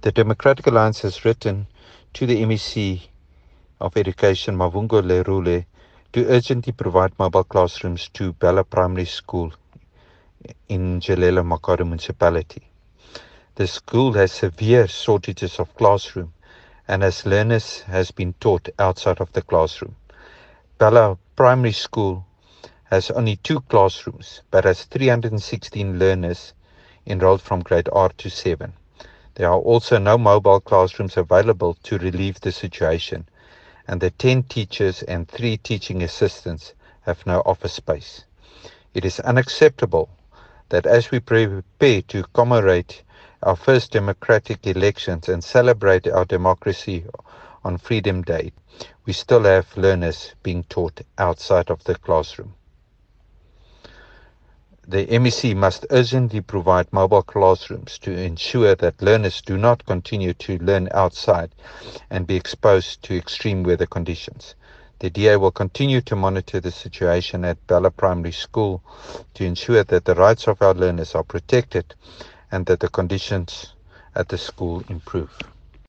The Democratic Alliance has written to the MEC of Education, Mavhungu Lerule, to urgently provide mobile classrooms to Bella Primary School in Jelela Makhado Municipality. The school has severe shortages of classroom and as learners has been taught outside of the classroom. Bella Primary School has only two classrooms but has 316 learners enrolled from grade R to 7. There are also no mobile classrooms available to relieve the situation and the 10 teachers and 3 teaching assistants have no office space. It is unacceptable that as we prepare to commemorate our first democratic elections and celebrate our democracy on Freedom Day, we still have learners being taught outside of the classroom. The MEC must urgently provide mobile classrooms to ensure that learners do not continue to learn outside and be exposed to extreme weather conditions. The DA will continue to monitor the situation at Bella Primary School to ensure that the rights of our learners are protected and that the conditions at the school improve.